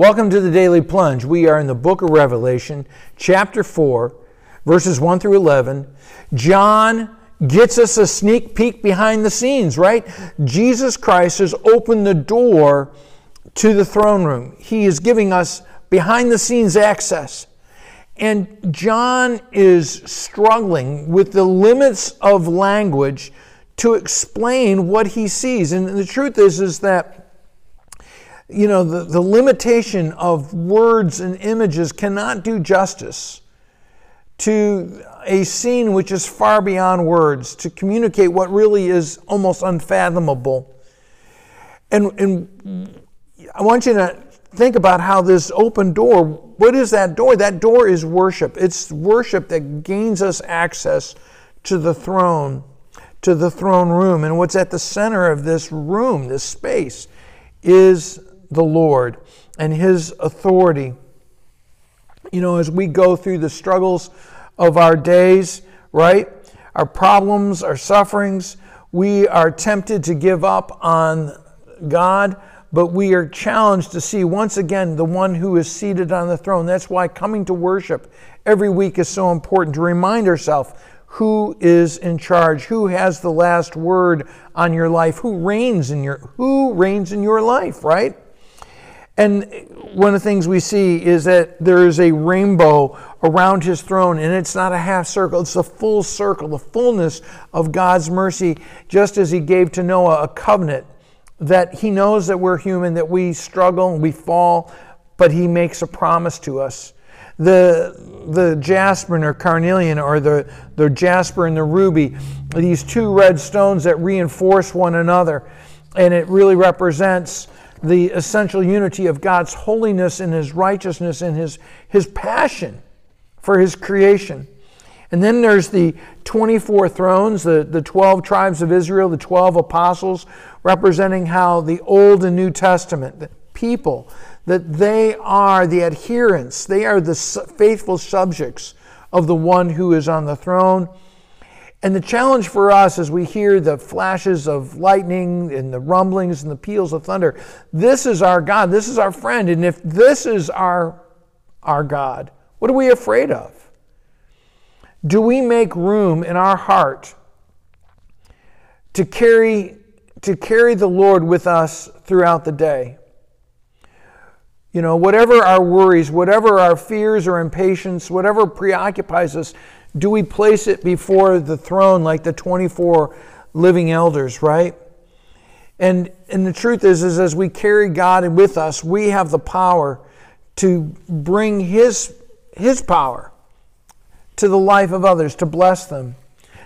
Welcome to the Daily Plunge. We are in the book of Revelation, chapter 4, verses 1 through 11. John gets us a sneak peek behind the scenes, right? Jesus Christ has opened the door to the throne room. He is giving us behind the scenes access. And John is struggling with the limits of language to explain what he sees. And the truth is is that you know, the, the limitation of words and images cannot do justice to a scene which is far beyond words, to communicate what really is almost unfathomable. And, and I want you to think about how this open door, what is that door? That door is worship. It's worship that gains us access to the throne, to the throne room. And what's at the center of this room, this space, is the Lord and His authority. You know, as we go through the struggles of our days, right? Our problems, our sufferings, we are tempted to give up on God, but we are challenged to see once again the one who is seated on the throne. That's why coming to worship every week is so important to remind ourselves who is in charge, who has the last word on your life, who reigns in your who reigns in your life, right? And one of the things we see is that there is a rainbow around his throne, and it's not a half circle, it's a full circle, the fullness of God's mercy, just as he gave to Noah a covenant that he knows that we're human, that we struggle and we fall, but he makes a promise to us. The, the jasper or carnelian, or the, the jasper and the ruby, these two red stones that reinforce one another, and it really represents the essential unity of God's holiness and His righteousness and His, his passion for His creation. And then there's the 24 thrones, the, the 12 tribes of Israel, the 12 apostles, representing how the Old and New Testament, the people, that they are the adherents, they are the faithful subjects of the one who is on the throne. And the challenge for us as we hear the flashes of lightning and the rumblings and the peals of thunder, this is our God, this is our friend. And if this is our, our God, what are we afraid of? Do we make room in our heart to carry, to carry the Lord with us throughout the day? You know, whatever our worries, whatever our fears or impatience, whatever preoccupies us, do we place it before the throne like the 24 living elders, right? And, and the truth is, is as we carry God with us, we have the power to bring His, His power to the life of others, to bless them.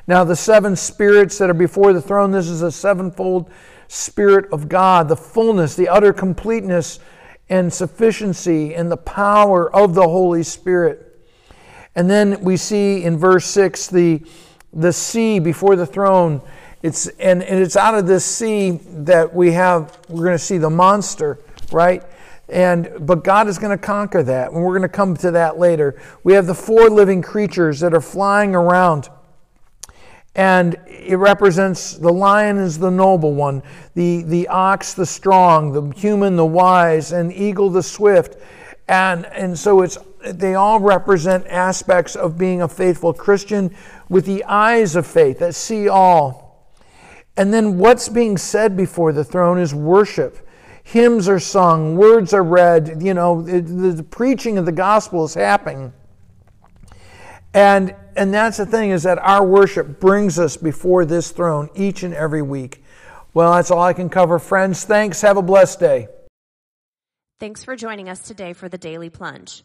Now, the seven spirits that are before the throne, this is a sevenfold Spirit of God, the fullness, the utter completeness and sufficiency and the power of the Holy Spirit. And then we see in verse 6 the, the sea before the throne. It's, and, and it's out of this sea that we have, we're going to see the monster, right? And, but God is going to conquer that, and we're going to come to that later. We have the four living creatures that are flying around. And it represents the lion is the noble one, the, the ox the strong, the human the wise, and eagle the swift. And, and so it's they all represent aspects of being a faithful Christian with the eyes of faith that see all. And then what's being said before the throne is worship. Hymns are sung, words are read, you know, the, the preaching of the gospel is happening. And, and that's the thing is that our worship brings us before this throne each and every week. Well, that's all I can cover. Friends, thanks. Have a blessed day. Thanks for joining us today for the Daily Plunge.